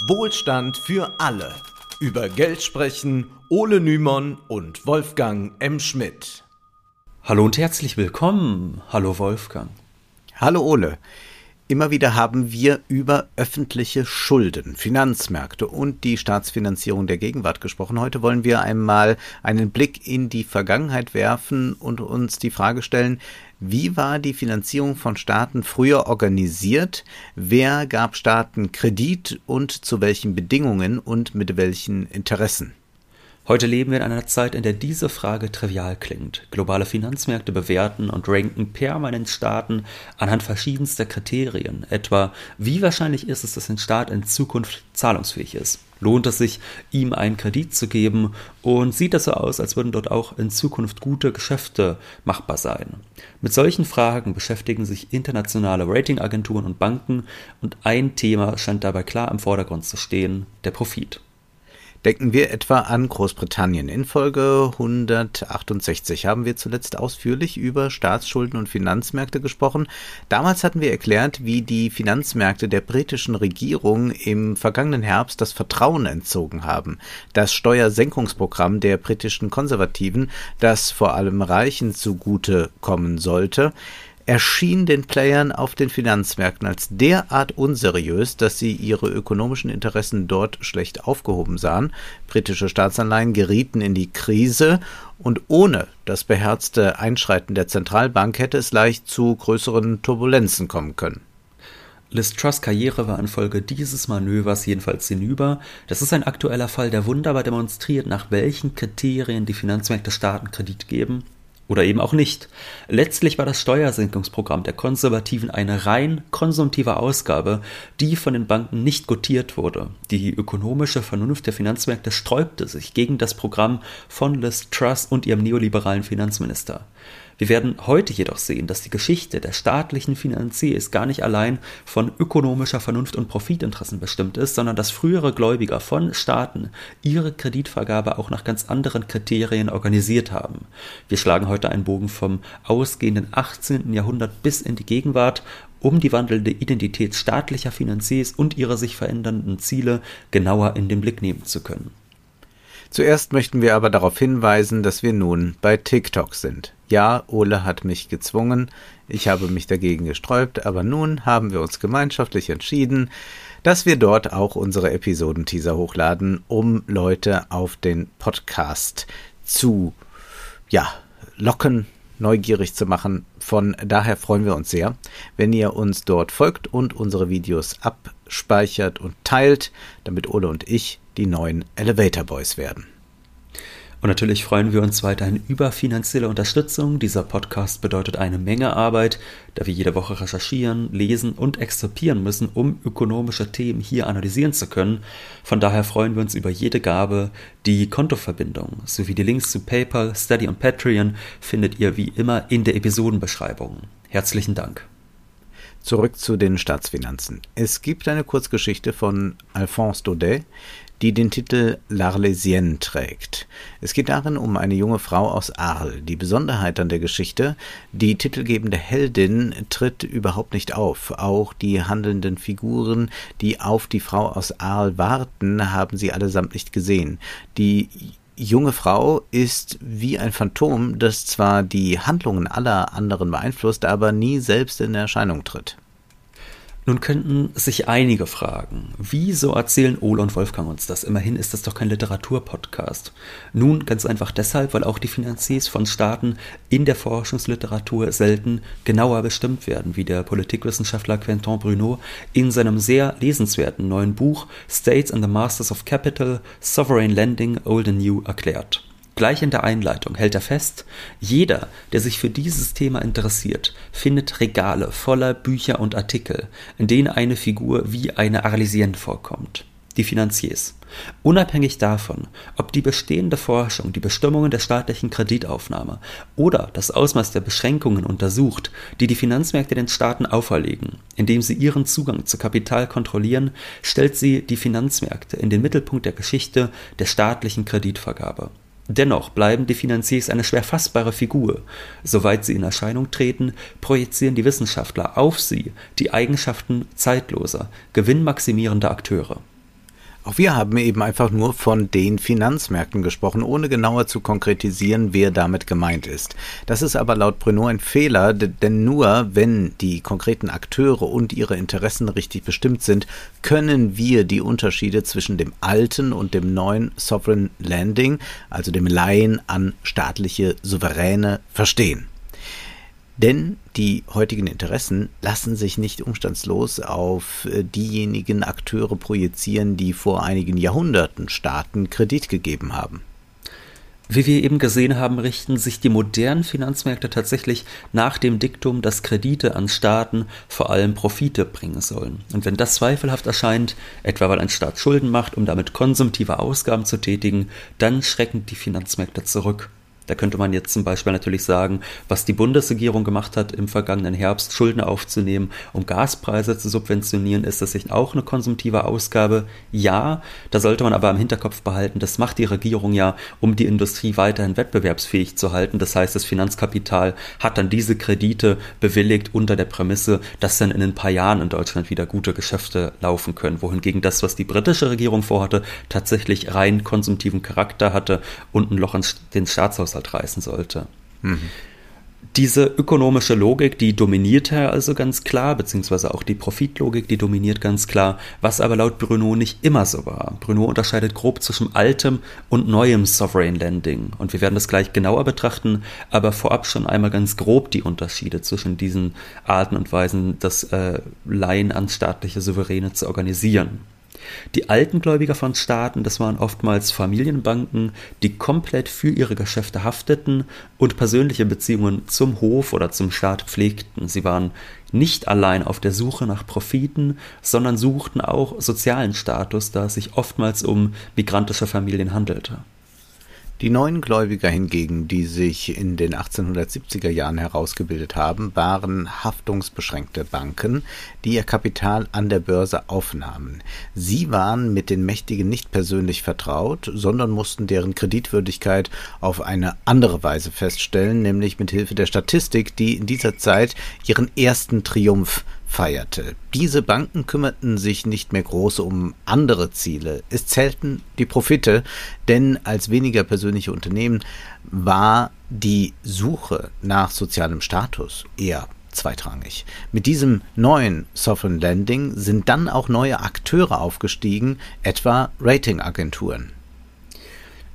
Wohlstand für alle. Über Geld sprechen Ole Nymon und Wolfgang M. Schmidt. Hallo und herzlich willkommen. Hallo Wolfgang. Hallo Ole. Immer wieder haben wir über öffentliche Schulden, Finanzmärkte und die Staatsfinanzierung der Gegenwart gesprochen. Heute wollen wir einmal einen Blick in die Vergangenheit werfen und uns die Frage stellen, wie war die Finanzierung von Staaten früher organisiert? Wer gab Staaten Kredit und zu welchen Bedingungen und mit welchen Interessen? Heute leben wir in einer Zeit, in der diese Frage trivial klingt. Globale Finanzmärkte bewerten und ranken permanent Staaten anhand verschiedenster Kriterien, etwa wie wahrscheinlich ist es, dass ein Staat in Zukunft zahlungsfähig ist. Lohnt es sich, ihm einen Kredit zu geben und sieht es so aus, als würden dort auch in Zukunft gute Geschäfte machbar sein? Mit solchen Fragen beschäftigen sich internationale Ratingagenturen und Banken und ein Thema scheint dabei klar im Vordergrund zu stehen, der Profit. Denken wir etwa an Großbritannien. In Folge 168 haben wir zuletzt ausführlich über Staatsschulden und Finanzmärkte gesprochen. Damals hatten wir erklärt, wie die Finanzmärkte der britischen Regierung im vergangenen Herbst das Vertrauen entzogen haben. Das Steuersenkungsprogramm der britischen Konservativen, das vor allem Reichen zugute kommen sollte, erschien den Playern auf den Finanzmärkten als derart unseriös, dass sie ihre ökonomischen Interessen dort schlecht aufgehoben sahen. Britische Staatsanleihen gerieten in die Krise und ohne das beherzte Einschreiten der Zentralbank hätte es leicht zu größeren Turbulenzen kommen können. Liz Truss Karriere war infolge dieses Manövers jedenfalls hinüber. Das ist ein aktueller Fall, der wunderbar demonstriert, nach welchen Kriterien die Finanzmärkte Staaten Kredit geben oder eben auch nicht. Letztlich war das Steuersenkungsprogramm der Konservativen eine rein konsumtive Ausgabe, die von den Banken nicht gotiert wurde. Die ökonomische Vernunft der Finanzmärkte sträubte sich gegen das Programm von Liz Truss und ihrem neoliberalen Finanzminister. Wir werden heute jedoch sehen, dass die Geschichte der staatlichen Finanziers gar nicht allein von ökonomischer Vernunft und Profitinteressen bestimmt ist, sondern dass frühere Gläubiger von Staaten ihre Kreditvergabe auch nach ganz anderen Kriterien organisiert haben. Wir schlagen heute einen Bogen vom ausgehenden 18. Jahrhundert bis in die Gegenwart um die wandelnde Identität staatlicher Finanziers und ihre sich verändernden Ziele genauer in den Blick nehmen zu können. Zuerst möchten wir aber darauf hinweisen, dass wir nun bei TikTok sind. Ja, Ole hat mich gezwungen, ich habe mich dagegen gesträubt, aber nun haben wir uns gemeinschaftlich entschieden, dass wir dort auch unsere Episodenteaser hochladen, um Leute auf den Podcast zu, ja, locken, neugierig zu machen. Von daher freuen wir uns sehr, wenn ihr uns dort folgt und unsere Videos abspeichert und teilt, damit Ole und ich die neuen Elevator Boys werden. Und natürlich freuen wir uns weiterhin über finanzielle Unterstützung. Dieser Podcast bedeutet eine Menge Arbeit, da wir jede Woche recherchieren, lesen und extrapieren müssen, um ökonomische Themen hier analysieren zu können. Von daher freuen wir uns über jede Gabe. Die Kontoverbindung sowie die Links zu PayPal, Steady und Patreon findet ihr wie immer in der Episodenbeschreibung. Herzlichen Dank. Zurück zu den Staatsfinanzen. Es gibt eine Kurzgeschichte von Alphonse Daudet, die den Titel L'Arlésienne trägt. Es geht darin um eine junge Frau aus Arles. Die Besonderheit an der Geschichte, die titelgebende Heldin tritt überhaupt nicht auf. Auch die handelnden Figuren, die auf die Frau aus Arles warten, haben sie allesamt nicht gesehen. Die junge Frau ist wie ein Phantom, das zwar die Handlungen aller anderen beeinflusst, aber nie selbst in Erscheinung tritt. Nun könnten sich einige fragen, wieso erzählen Ole und Wolfgang uns das? Immerhin ist das doch kein Literaturpodcast. Nun ganz einfach deshalb, weil auch die Finanziers von Staaten in der Forschungsliteratur selten genauer bestimmt werden, wie der Politikwissenschaftler Quentin Bruno in seinem sehr lesenswerten neuen Buch States and the Masters of Capital, Sovereign Lending, Old and New erklärt. Gleich in der Einleitung hält er fest, jeder, der sich für dieses Thema interessiert, findet Regale voller Bücher und Artikel, in denen eine Figur wie eine Arlesienne vorkommt. Die Finanziers. Unabhängig davon, ob die bestehende Forschung die Bestimmungen der staatlichen Kreditaufnahme oder das Ausmaß der Beschränkungen untersucht, die die Finanzmärkte den Staaten auferlegen, indem sie ihren Zugang zu Kapital kontrollieren, stellt sie die Finanzmärkte in den Mittelpunkt der Geschichte der staatlichen Kreditvergabe. Dennoch bleiben die Finanziers eine schwer fassbare Figur. Soweit sie in Erscheinung treten, projizieren die Wissenschaftler auf sie die Eigenschaften zeitloser, gewinnmaximierender Akteure. Auch wir haben eben einfach nur von den Finanzmärkten gesprochen, ohne genauer zu konkretisieren, wer damit gemeint ist. Das ist aber laut Bruno ein Fehler, denn nur wenn die konkreten Akteure und ihre Interessen richtig bestimmt sind, können wir die Unterschiede zwischen dem alten und dem neuen Sovereign Landing, also dem Leihen an staatliche Souveräne, verstehen. Denn die heutigen Interessen lassen sich nicht umstandslos auf äh, diejenigen Akteure projizieren, die vor einigen Jahrhunderten Staaten Kredit gegeben haben. Wie wir eben gesehen haben, richten sich die modernen Finanzmärkte tatsächlich nach dem Diktum, dass Kredite an Staaten vor allem Profite bringen sollen. Und wenn das zweifelhaft erscheint, etwa weil ein Staat Schulden macht, um damit konsumtive Ausgaben zu tätigen, dann schrecken die Finanzmärkte zurück. Da könnte man jetzt zum Beispiel natürlich sagen, was die Bundesregierung gemacht hat im vergangenen Herbst, Schulden aufzunehmen, um Gaspreise zu subventionieren, ist das nicht auch eine konsumtive Ausgabe? Ja, da sollte man aber im Hinterkopf behalten, das macht die Regierung ja, um die Industrie weiterhin wettbewerbsfähig zu halten. Das heißt, das Finanzkapital hat dann diese Kredite bewilligt unter der Prämisse, dass dann in ein paar Jahren in Deutschland wieder gute Geschäfte laufen können. Wohingegen das, was die britische Regierung vorhatte, tatsächlich rein konsumtiven Charakter hatte und ein Loch in den Staatshaushalt Haushalt reißen sollte. Mhm. Diese ökonomische Logik, die dominiert ja also ganz klar, beziehungsweise auch die Profitlogik, die dominiert ganz klar, was aber laut Bruno nicht immer so war. Bruno unterscheidet grob zwischen altem und neuem Sovereign Lending. Und wir werden das gleich genauer betrachten, aber vorab schon einmal ganz grob die Unterschiede zwischen diesen Arten und Weisen, das äh, Leihen an staatliche Souveräne zu organisieren. Die alten Gläubiger von Staaten, das waren oftmals Familienbanken, die komplett für ihre Geschäfte hafteten und persönliche Beziehungen zum Hof oder zum Staat pflegten. Sie waren nicht allein auf der Suche nach Profiten, sondern suchten auch sozialen Status, da es sich oftmals um migrantische Familien handelte. Die neuen Gläubiger hingegen, die sich in den 1870er Jahren herausgebildet haben, waren haftungsbeschränkte Banken, die ihr Kapital an der Börse aufnahmen. Sie waren mit den Mächtigen nicht persönlich vertraut, sondern mussten deren Kreditwürdigkeit auf eine andere Weise feststellen, nämlich mit Hilfe der Statistik, die in dieser Zeit ihren ersten Triumph feierte. Diese Banken kümmerten sich nicht mehr groß um andere Ziele. Es zählten die Profite, denn als weniger persönliche Unternehmen war die Suche nach sozialem Status eher zweitrangig. Mit diesem neuen Sovereign Lending sind dann auch neue Akteure aufgestiegen, etwa Ratingagenturen.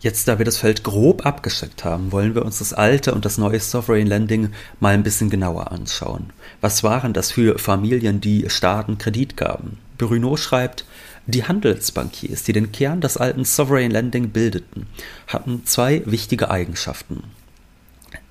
Jetzt, da wir das Feld grob abgesteckt haben, wollen wir uns das alte und das neue Sovereign Lending mal ein bisschen genauer anschauen. Was waren das für Familien, die Staaten Kredit gaben? Bruno schreibt, die Handelsbankiers, die den Kern des alten Sovereign Lending bildeten, hatten zwei wichtige Eigenschaften.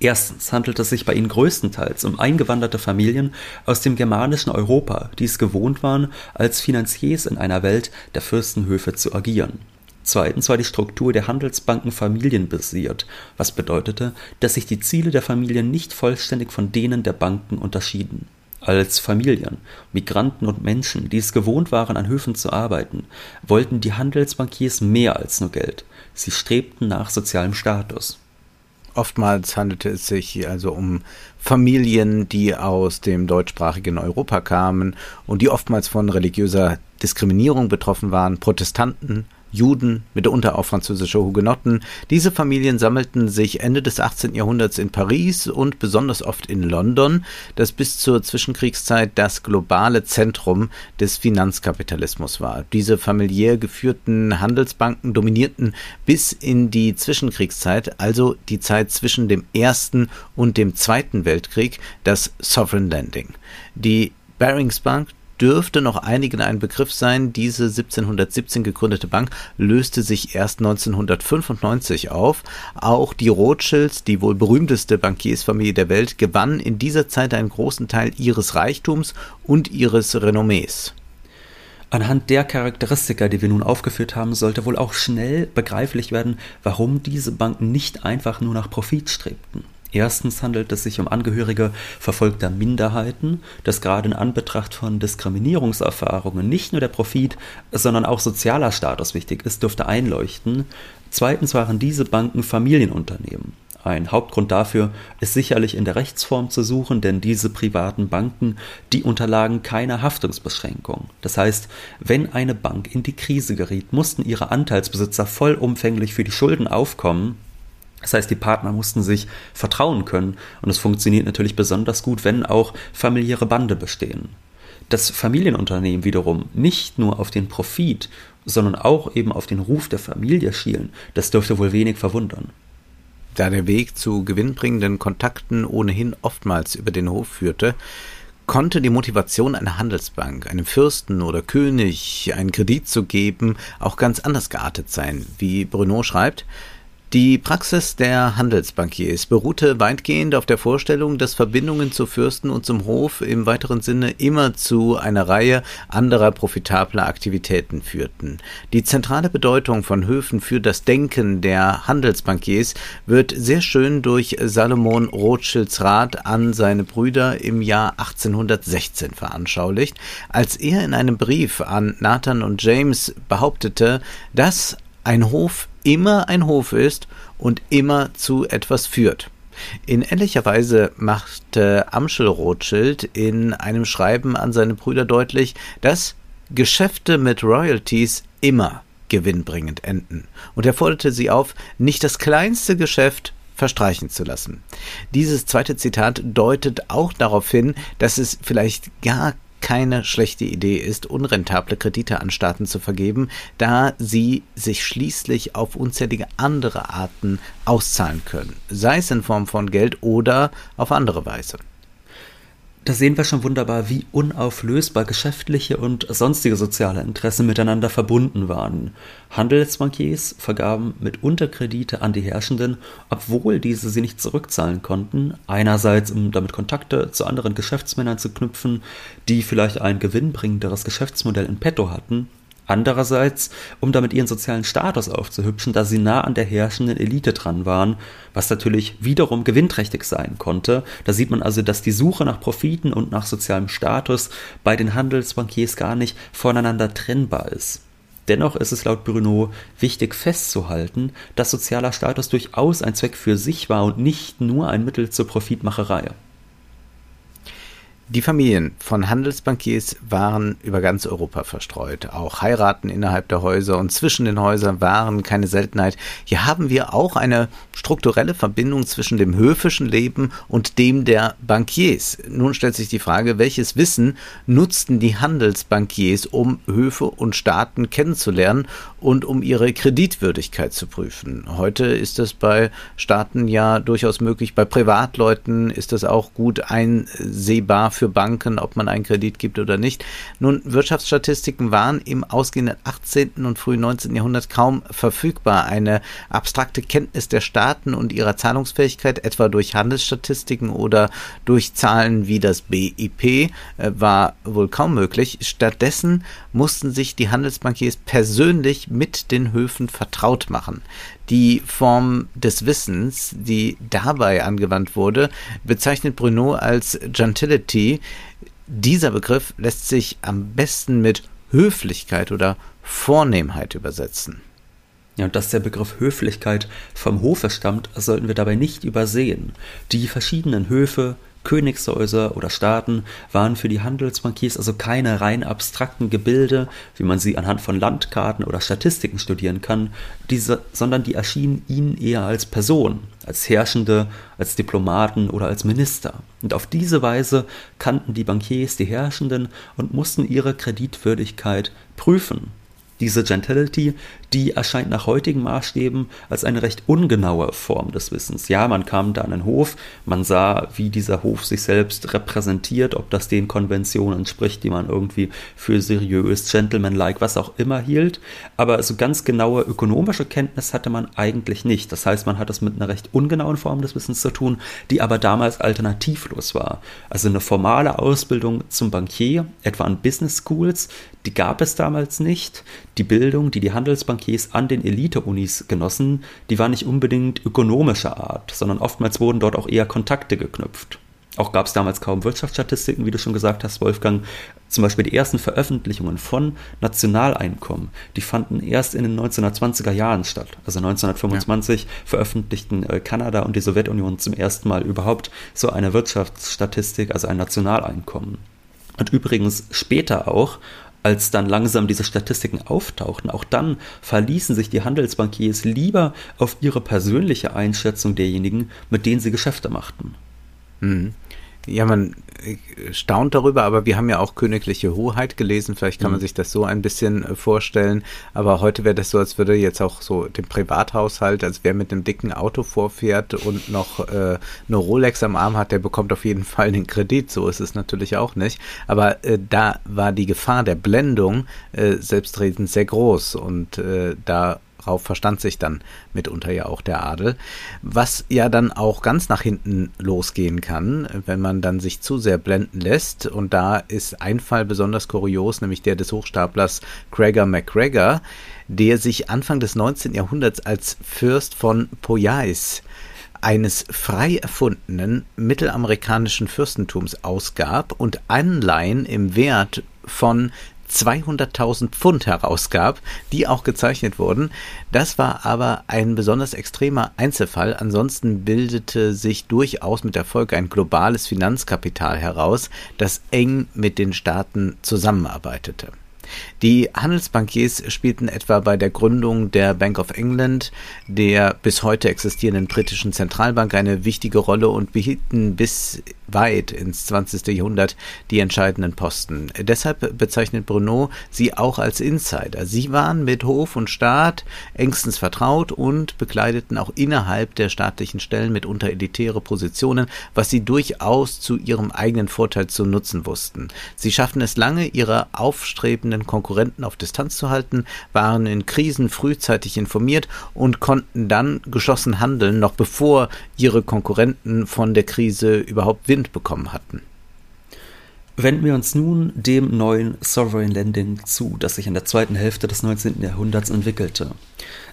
Erstens handelt es sich bei ihnen größtenteils um eingewanderte Familien aus dem germanischen Europa, die es gewohnt waren, als Finanziers in einer Welt der Fürstenhöfe zu agieren. Zweitens war die Struktur der Handelsbanken familienbasiert, was bedeutete, dass sich die Ziele der Familien nicht vollständig von denen der Banken unterschieden. Als Familien, Migranten und Menschen, die es gewohnt waren, an Höfen zu arbeiten, wollten die Handelsbankiers mehr als nur Geld. Sie strebten nach sozialem Status. Oftmals handelte es sich also um Familien, die aus dem deutschsprachigen Europa kamen und die oftmals von religiöser Diskriminierung betroffen waren, Protestanten, Juden, mitunter auch französische Hugenotten. Diese Familien sammelten sich Ende des 18. Jahrhunderts in Paris und besonders oft in London, das bis zur Zwischenkriegszeit das globale Zentrum des Finanzkapitalismus war. Diese familiär geführten Handelsbanken dominierten bis in die Zwischenkriegszeit, also die Zeit zwischen dem Ersten und dem Zweiten Weltkrieg, das Sovereign Lending. Die Barings Bank dürfte noch einigen ein Begriff sein. Diese 1717 gegründete Bank löste sich erst 1995 auf. Auch die Rothschilds, die wohl berühmteste Bankiersfamilie der Welt, gewann in dieser Zeit einen großen Teil ihres Reichtums und ihres Renommees. Anhand der Charakteristika, die wir nun aufgeführt haben, sollte wohl auch schnell begreiflich werden, warum diese Banken nicht einfach nur nach Profit strebten. Erstens handelt es sich um Angehörige verfolgter Minderheiten, das gerade in Anbetracht von Diskriminierungserfahrungen nicht nur der Profit, sondern auch sozialer Status wichtig ist, dürfte einleuchten. Zweitens waren diese Banken Familienunternehmen. Ein Hauptgrund dafür ist sicherlich in der Rechtsform zu suchen, denn diese privaten Banken, die unterlagen keiner Haftungsbeschränkung. Das heißt, wenn eine Bank in die Krise geriet, mussten ihre Anteilsbesitzer vollumfänglich für die Schulden aufkommen. Das heißt, die Partner mussten sich vertrauen können und es funktioniert natürlich besonders gut, wenn auch familiäre Bande bestehen. Dass Familienunternehmen wiederum nicht nur auf den Profit, sondern auch eben auf den Ruf der Familie schielen, das dürfte wohl wenig verwundern. Da der Weg zu gewinnbringenden Kontakten ohnehin oftmals über den Hof führte, konnte die Motivation einer Handelsbank, einem Fürsten oder König einen Kredit zu geben, auch ganz anders geartet sein. Wie Bruno schreibt, die Praxis der Handelsbankiers beruhte weitgehend auf der Vorstellung, dass Verbindungen zu Fürsten und zum Hof im weiteren Sinne immer zu einer Reihe anderer profitabler Aktivitäten führten. Die zentrale Bedeutung von Höfen für das Denken der Handelsbankiers wird sehr schön durch Salomon Rothschilds Rat an seine Brüder im Jahr 1816 veranschaulicht, als er in einem Brief an Nathan und James behauptete, dass ein Hof immer ein Hof ist und immer zu etwas führt. In ähnlicher Weise machte Amschel Rothschild in einem Schreiben an seine Brüder deutlich, dass Geschäfte mit Royalties immer gewinnbringend enden. Und er forderte sie auf, nicht das kleinste Geschäft verstreichen zu lassen. Dieses zweite Zitat deutet auch darauf hin, dass es vielleicht gar keine schlechte Idee ist, unrentable Kredite an Staaten zu vergeben, da sie sich schließlich auf unzählige andere Arten auszahlen können, sei es in Form von Geld oder auf andere Weise. Da sehen wir schon wunderbar, wie unauflösbar geschäftliche und sonstige soziale Interessen miteinander verbunden waren. Handelsbankiers vergaben mitunter Kredite an die Herrschenden, obwohl diese sie nicht zurückzahlen konnten. Einerseits, um damit Kontakte zu anderen Geschäftsmännern zu knüpfen, die vielleicht ein gewinnbringenderes Geschäftsmodell in petto hatten, Andererseits, um damit ihren sozialen Status aufzuhübschen, da sie nah an der herrschenden Elite dran waren, was natürlich wiederum gewinnträchtig sein konnte. Da sieht man also, dass die Suche nach Profiten und nach sozialem Status bei den Handelsbankiers gar nicht voneinander trennbar ist. Dennoch ist es laut Bruno wichtig festzuhalten, dass sozialer Status durchaus ein Zweck für sich war und nicht nur ein Mittel zur Profitmacherei. Die Familien von Handelsbankiers waren über ganz Europa verstreut. Auch Heiraten innerhalb der Häuser und zwischen den Häusern waren keine Seltenheit. Hier haben wir auch eine strukturelle Verbindung zwischen dem höfischen Leben und dem der Bankiers. Nun stellt sich die Frage, welches Wissen nutzten die Handelsbankiers, um Höfe und Staaten kennenzulernen und um ihre Kreditwürdigkeit zu prüfen? Heute ist es bei Staaten ja durchaus möglich, bei Privatleuten ist es auch gut einsehbar für Banken, ob man einen Kredit gibt oder nicht. Nun, Wirtschaftsstatistiken waren im ausgehenden 18. und frühen 19. Jahrhundert kaum verfügbar. Eine abstrakte Kenntnis der Staaten und ihrer Zahlungsfähigkeit, etwa durch Handelsstatistiken oder durch Zahlen wie das BIP, äh, war wohl kaum möglich. Stattdessen mussten sich die Handelsbankiers persönlich mit den Höfen vertraut machen. Die Form des Wissens, die dabei angewandt wurde, bezeichnet Bruno als Gentility. Dieser Begriff lässt sich am besten mit Höflichkeit oder Vornehmheit übersetzen. Ja, und dass der Begriff Höflichkeit vom Hofe stammt, sollten wir dabei nicht übersehen. Die verschiedenen Höfe, Königshäuser oder Staaten waren für die Handelsbankiers also keine rein abstrakten Gebilde, wie man sie anhand von Landkarten oder Statistiken studieren kann, diese, sondern die erschienen ihnen eher als Person, als Herrschende, als Diplomaten oder als Minister. Und auf diese Weise kannten die Bankiers die Herrschenden und mussten ihre Kreditwürdigkeit prüfen. Diese Gentility, die erscheint nach heutigen Maßstäben als eine recht ungenaue Form des Wissens. Ja, man kam da an den Hof, man sah, wie dieser Hof sich selbst repräsentiert, ob das den Konventionen entspricht, die man irgendwie für seriös, gentlemanlike, was auch immer hielt. Aber so ganz genaue ökonomische Kenntnis hatte man eigentlich nicht. Das heißt, man hat es mit einer recht ungenauen Form des Wissens zu tun, die aber damals alternativlos war. Also eine formale Ausbildung zum Bankier, etwa an Business Schools, die gab es damals nicht. Die Bildung, die die Handelsbankiers an den Elite-Unis genossen, die war nicht unbedingt ökonomischer Art, sondern oftmals wurden dort auch eher Kontakte geknüpft. Auch gab es damals kaum Wirtschaftsstatistiken, wie du schon gesagt hast, Wolfgang. Zum Beispiel die ersten Veröffentlichungen von Nationaleinkommen, die fanden erst in den 1920er Jahren statt. Also 1925 ja. veröffentlichten äh, Kanada und die Sowjetunion zum ersten Mal überhaupt so eine Wirtschaftsstatistik, also ein Nationaleinkommen. Und übrigens später auch, als dann langsam diese Statistiken auftauchten, auch dann verließen sich die Handelsbankiers lieber auf ihre persönliche Einschätzung derjenigen, mit denen sie Geschäfte machten. Mhm. Ja, man staunt darüber, aber wir haben ja auch Königliche Hoheit gelesen. Vielleicht kann man mhm. sich das so ein bisschen äh, vorstellen. Aber heute wäre das so, als würde jetzt auch so dem Privathaushalt, als wer mit einem dicken Auto vorfährt und noch äh, eine Rolex am Arm hat, der bekommt auf jeden Fall den Kredit. So ist es natürlich auch nicht. Aber äh, da war die Gefahr der Blendung äh, selbstredend sehr groß und äh, da Darauf verstand sich dann mitunter ja auch der Adel. Was ja dann auch ganz nach hinten losgehen kann, wenn man dann sich zu sehr blenden lässt. Und da ist ein Fall besonders kurios, nämlich der des Hochstaplers Gregor MacGregor, der sich Anfang des 19. Jahrhunderts als Fürst von Poyais eines frei erfundenen mittelamerikanischen Fürstentums ausgab und Anleihen im Wert von 200.000 Pfund herausgab, die auch gezeichnet wurden. Das war aber ein besonders extremer Einzelfall. Ansonsten bildete sich durchaus mit Erfolg ein globales Finanzkapital heraus, das eng mit den Staaten zusammenarbeitete. Die Handelsbankiers spielten etwa bei der Gründung der Bank of England, der bis heute existierenden britischen Zentralbank, eine wichtige Rolle und behielten bis weit ins 20. Jahrhundert die entscheidenden Posten. Deshalb bezeichnet Bruno sie auch als Insider. Sie waren mit Hof und Staat engstens vertraut und bekleideten auch innerhalb der staatlichen Stellen mitunter elitäre Positionen, was sie durchaus zu ihrem eigenen Vorteil zu nutzen wussten. Sie schafften es lange, ihre aufstrebenden Konkurrenten auf Distanz zu halten, waren in Krisen frühzeitig informiert und konnten dann geschlossen handeln, noch bevor ihre Konkurrenten von der Krise überhaupt Wind Wind bekommen hatten. Wenden wir uns nun dem neuen Sovereign Lending zu, das sich in der zweiten Hälfte des 19. Jahrhunderts entwickelte.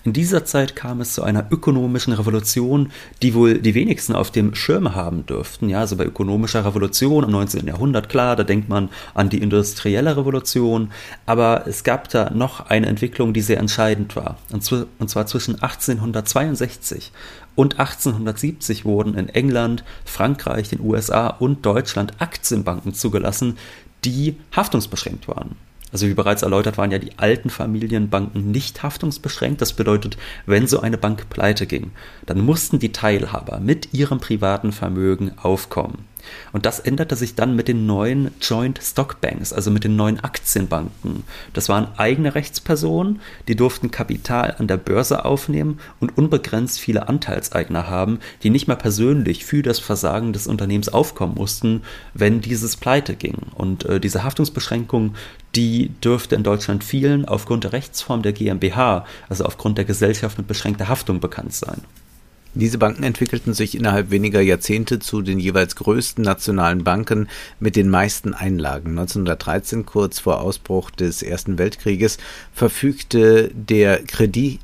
In dieser Zeit kam es zu einer ökonomischen Revolution, die wohl die wenigsten auf dem Schirm haben dürften. Ja, also bei ökonomischer Revolution im 19. Jahrhundert, klar, da denkt man an die industrielle Revolution, aber es gab da noch eine Entwicklung, die sehr entscheidend war. Und zwar zwischen 1862 und 1870 wurden in England, Frankreich, den USA und Deutschland Aktienbanken zugelassen, die haftungsbeschränkt waren. Also wie bereits erläutert waren ja die alten Familienbanken nicht haftungsbeschränkt. Das bedeutet, wenn so eine Bank pleite ging, dann mussten die Teilhaber mit ihrem privaten Vermögen aufkommen. Und das änderte sich dann mit den neuen Joint Stock Banks, also mit den neuen Aktienbanken. Das waren eigene Rechtspersonen, die durften Kapital an der Börse aufnehmen und unbegrenzt viele Anteilseigner haben, die nicht mehr persönlich für das Versagen des Unternehmens aufkommen mussten, wenn dieses pleite ging. Und äh, diese Haftungsbeschränkung, die dürfte in Deutschland vielen aufgrund der Rechtsform der GmbH, also aufgrund der Gesellschaft mit beschränkter Haftung bekannt sein. Diese Banken entwickelten sich innerhalb weniger Jahrzehnte zu den jeweils größten nationalen Banken mit den meisten Einlagen. 1913, kurz vor Ausbruch des Ersten Weltkrieges, verfügte der Credit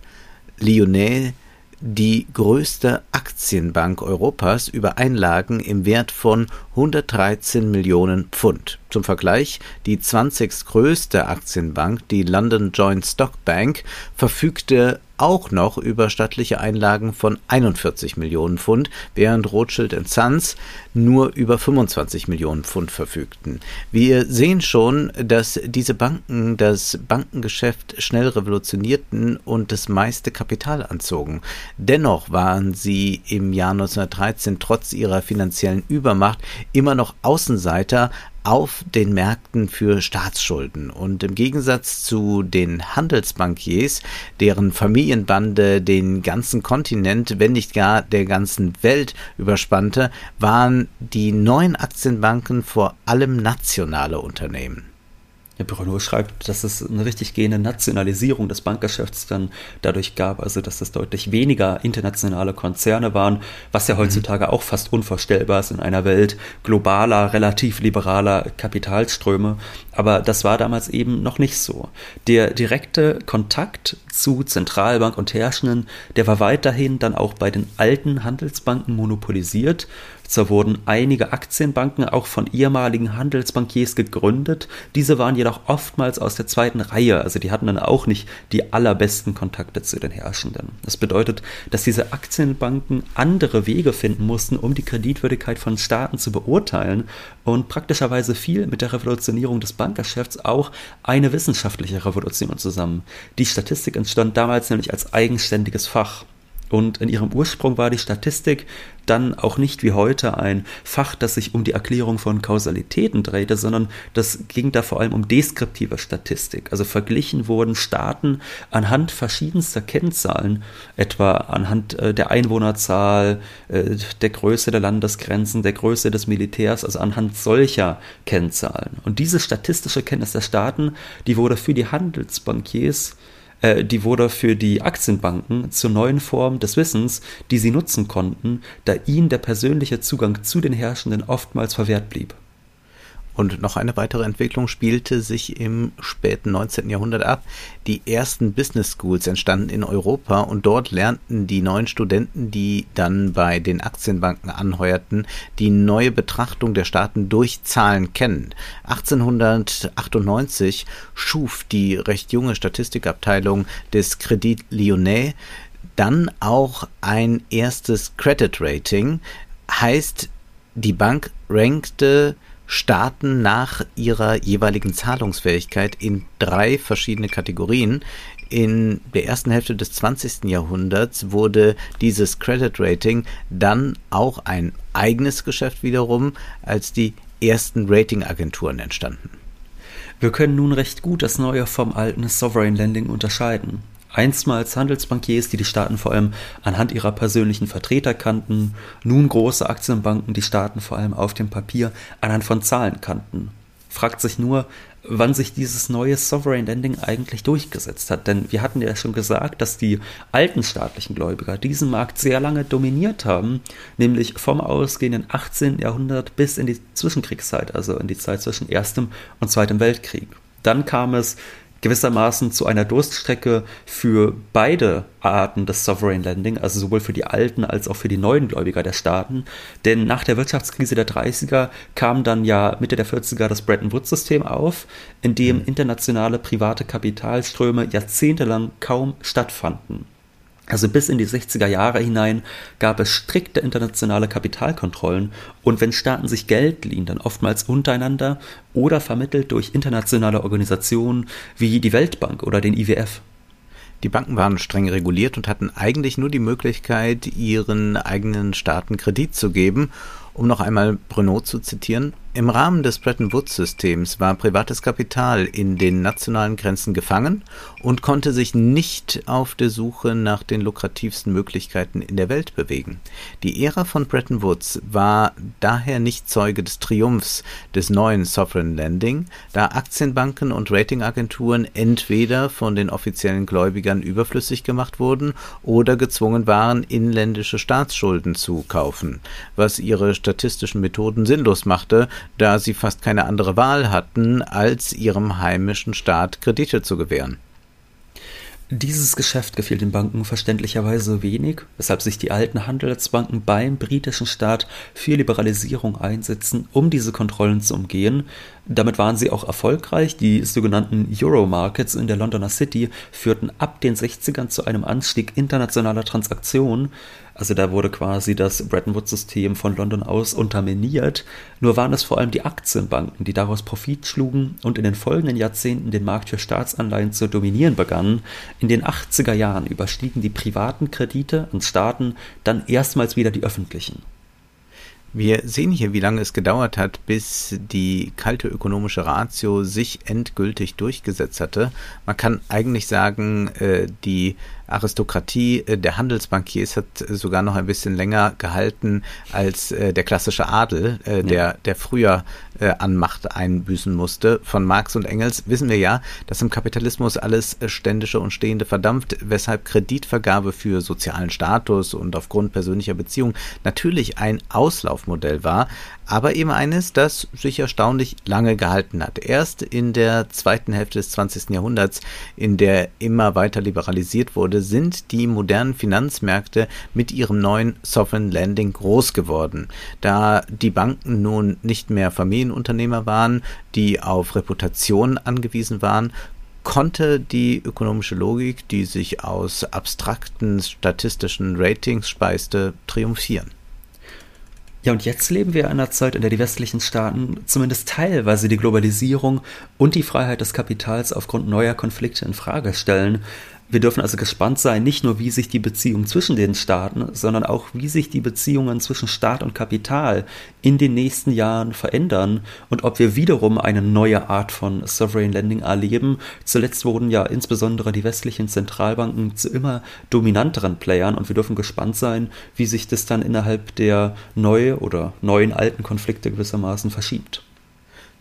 Lyonnais die größte Aktienbank Europas über Einlagen im Wert von 113 Millionen Pfund. Zum Vergleich, die 20. größte Aktienbank, die London Joint Stock Bank, verfügte auch noch über stattliche Einlagen von 41 Millionen Pfund, während Rothschild Sons nur über 25 Millionen Pfund verfügten. Wir sehen schon, dass diese Banken das Bankengeschäft schnell revolutionierten und das meiste Kapital anzogen. Dennoch waren sie im Jahr 1913 trotz ihrer finanziellen Übermacht immer noch Außenseiter auf den Märkten für Staatsschulden. Und im Gegensatz zu den Handelsbankiers, deren Familienbande den ganzen Kontinent, wenn nicht gar der ganzen Welt überspannte, waren die neuen Aktienbanken vor allem nationale Unternehmen. Ja, Bruno schreibt, dass es eine richtig gehende Nationalisierung des Bankgeschäfts dann dadurch gab, also dass es deutlich weniger internationale Konzerne waren, was ja mhm. heutzutage mhm. auch fast unvorstellbar ist in einer Welt globaler, relativ liberaler Kapitalströme. Aber das war damals eben noch nicht so. Der direkte Kontakt zu Zentralbank und Herrschenden, der war weiterhin dann auch bei den alten Handelsbanken monopolisiert. Zwar wurden einige Aktienbanken auch von ehemaligen Handelsbankiers gegründet, diese waren jedoch oftmals aus der zweiten Reihe, also die hatten dann auch nicht die allerbesten Kontakte zu den Herrschenden. Das bedeutet, dass diese Aktienbanken andere Wege finden mussten, um die Kreditwürdigkeit von Staaten zu beurteilen und praktischerweise fiel mit der Revolutionierung des Bankgeschäfts auch eine wissenschaftliche Revolution zusammen. Die Statistik entstand damals nämlich als eigenständiges Fach. Und in ihrem Ursprung war die Statistik dann auch nicht wie heute ein Fach, das sich um die Erklärung von Kausalitäten drehte, sondern das ging da vor allem um deskriptive Statistik. Also verglichen wurden Staaten anhand verschiedenster Kennzahlen, etwa anhand äh, der Einwohnerzahl, äh, der Größe der Landesgrenzen, der Größe des Militärs, also anhand solcher Kennzahlen. Und diese statistische Kenntnis der Staaten, die wurde für die Handelsbankiers äh, die wurde für die Aktienbanken zur neuen Form des Wissens, die sie nutzen konnten, da ihnen der persönliche Zugang zu den Herrschenden oftmals verwehrt blieb. Und noch eine weitere Entwicklung spielte sich im späten 19. Jahrhundert ab. Die ersten Business Schools entstanden in Europa und dort lernten die neuen Studenten, die dann bei den Aktienbanken anheuerten, die neue Betrachtung der Staaten durch Zahlen kennen. 1898 schuf die recht junge Statistikabteilung des Credit Lyonnais dann auch ein erstes Credit Rating, heißt die Bank rankte Staaten nach ihrer jeweiligen Zahlungsfähigkeit in drei verschiedene Kategorien. In der ersten Hälfte des 20. Jahrhunderts wurde dieses Credit Rating dann auch ein eigenes Geschäft wiederum, als die ersten Ratingagenturen entstanden. Wir können nun recht gut das neue vom alten Sovereign Lending unterscheiden. Einstmals Handelsbankiers, die die Staaten vor allem anhand ihrer persönlichen Vertreter kannten, nun große Aktienbanken, die Staaten vor allem auf dem Papier anhand von Zahlen kannten. Fragt sich nur, wann sich dieses neue Sovereign Lending eigentlich durchgesetzt hat. Denn wir hatten ja schon gesagt, dass die alten staatlichen Gläubiger diesen Markt sehr lange dominiert haben, nämlich vom ausgehenden 18. Jahrhundert bis in die Zwischenkriegszeit, also in die Zeit zwischen Erstem und Zweitem Weltkrieg. Dann kam es gewissermaßen zu einer Durststrecke für beide Arten des Sovereign Lending, also sowohl für die alten als auch für die neuen Gläubiger der Staaten. Denn nach der Wirtschaftskrise der 30er kam dann ja Mitte der 40er das Bretton Woods-System auf, in dem mhm. internationale private Kapitalströme jahrzehntelang kaum stattfanden. Also bis in die 60er Jahre hinein gab es strikte internationale Kapitalkontrollen und wenn Staaten sich Geld liehen, dann oftmals untereinander oder vermittelt durch internationale Organisationen wie die Weltbank oder den IWF. Die Banken waren streng reguliert und hatten eigentlich nur die Möglichkeit, ihren eigenen Staaten Kredit zu geben. Um noch einmal Bruno zu zitieren, im Rahmen des Bretton Woods-Systems war privates Kapital in den nationalen Grenzen gefangen und konnte sich nicht auf der Suche nach den lukrativsten Möglichkeiten in der Welt bewegen. Die Ära von Bretton Woods war daher nicht Zeuge des Triumphs des neuen Sovereign Lending, da Aktienbanken und Ratingagenturen entweder von den offiziellen Gläubigern überflüssig gemacht wurden oder gezwungen waren, inländische Staatsschulden zu kaufen, was ihre statistischen Methoden sinnlos machte, da sie fast keine andere Wahl hatten, als ihrem heimischen Staat Kredite zu gewähren. Dieses Geschäft gefiel den Banken verständlicherweise wenig, weshalb sich die alten Handelsbanken beim britischen Staat für Liberalisierung einsetzen, um diese Kontrollen zu umgehen. Damit waren sie auch erfolgreich. Die sogenannten Euro-Markets in der Londoner City führten ab den 60ern zu einem Anstieg internationaler Transaktionen. Also da wurde quasi das Bretton Woods-System von London aus unterminiert. Nur waren es vor allem die Aktienbanken, die daraus Profit schlugen und in den folgenden Jahrzehnten den Markt für Staatsanleihen zu dominieren begannen. In den 80er Jahren überstiegen die privaten Kredite an Staaten dann erstmals wieder die öffentlichen. Wir sehen hier, wie lange es gedauert hat, bis die kalte ökonomische Ratio sich endgültig durchgesetzt hatte. Man kann eigentlich sagen, äh, die Aristokratie äh, der Handelsbankiers hat sogar noch ein bisschen länger gehalten als äh, der klassische Adel, äh, ja. der, der früher an Macht einbüßen musste. Von Marx und Engels wissen wir ja, dass im Kapitalismus alles Ständische und Stehende verdampft, weshalb Kreditvergabe für sozialen Status und aufgrund persönlicher Beziehungen natürlich ein Auslaufmodell war. Aber eben eines, das sich erstaunlich lange gehalten hat. Erst in der zweiten Hälfte des 20. Jahrhunderts, in der immer weiter liberalisiert wurde, sind die modernen Finanzmärkte mit ihrem neuen Sovereign Lending groß geworden. Da die Banken nun nicht mehr Familienunternehmer waren, die auf Reputation angewiesen waren, konnte die ökonomische Logik, die sich aus abstrakten statistischen Ratings speiste, triumphieren. Ja, und jetzt leben wir in einer Zeit, in der die westlichen Staaten zumindest teilweise die Globalisierung und die Freiheit des Kapitals aufgrund neuer Konflikte in Frage stellen. Wir dürfen also gespannt sein, nicht nur wie sich die Beziehung zwischen den Staaten, sondern auch wie sich die Beziehungen zwischen Staat und Kapital in den nächsten Jahren verändern und ob wir wiederum eine neue Art von Sovereign Lending erleben. Zuletzt wurden ja insbesondere die westlichen Zentralbanken zu immer dominanteren Playern und wir dürfen gespannt sein, wie sich das dann innerhalb der neue oder neuen alten Konflikte gewissermaßen verschiebt.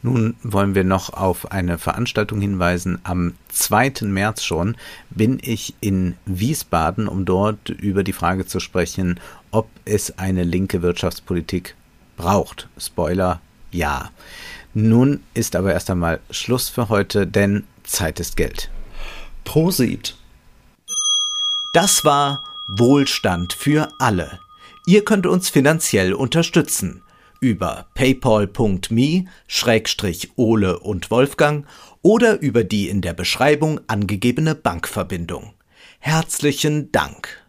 Nun wollen wir noch auf eine Veranstaltung hinweisen. Am 2. März schon bin ich in Wiesbaden, um dort über die Frage zu sprechen, ob es eine linke Wirtschaftspolitik braucht. Spoiler, ja. Nun ist aber erst einmal Schluss für heute, denn Zeit ist Geld. Prosit. Das war Wohlstand für alle. Ihr könnt uns finanziell unterstützen über paypal.me-ole und Wolfgang oder über die in der Beschreibung angegebene Bankverbindung. Herzlichen Dank.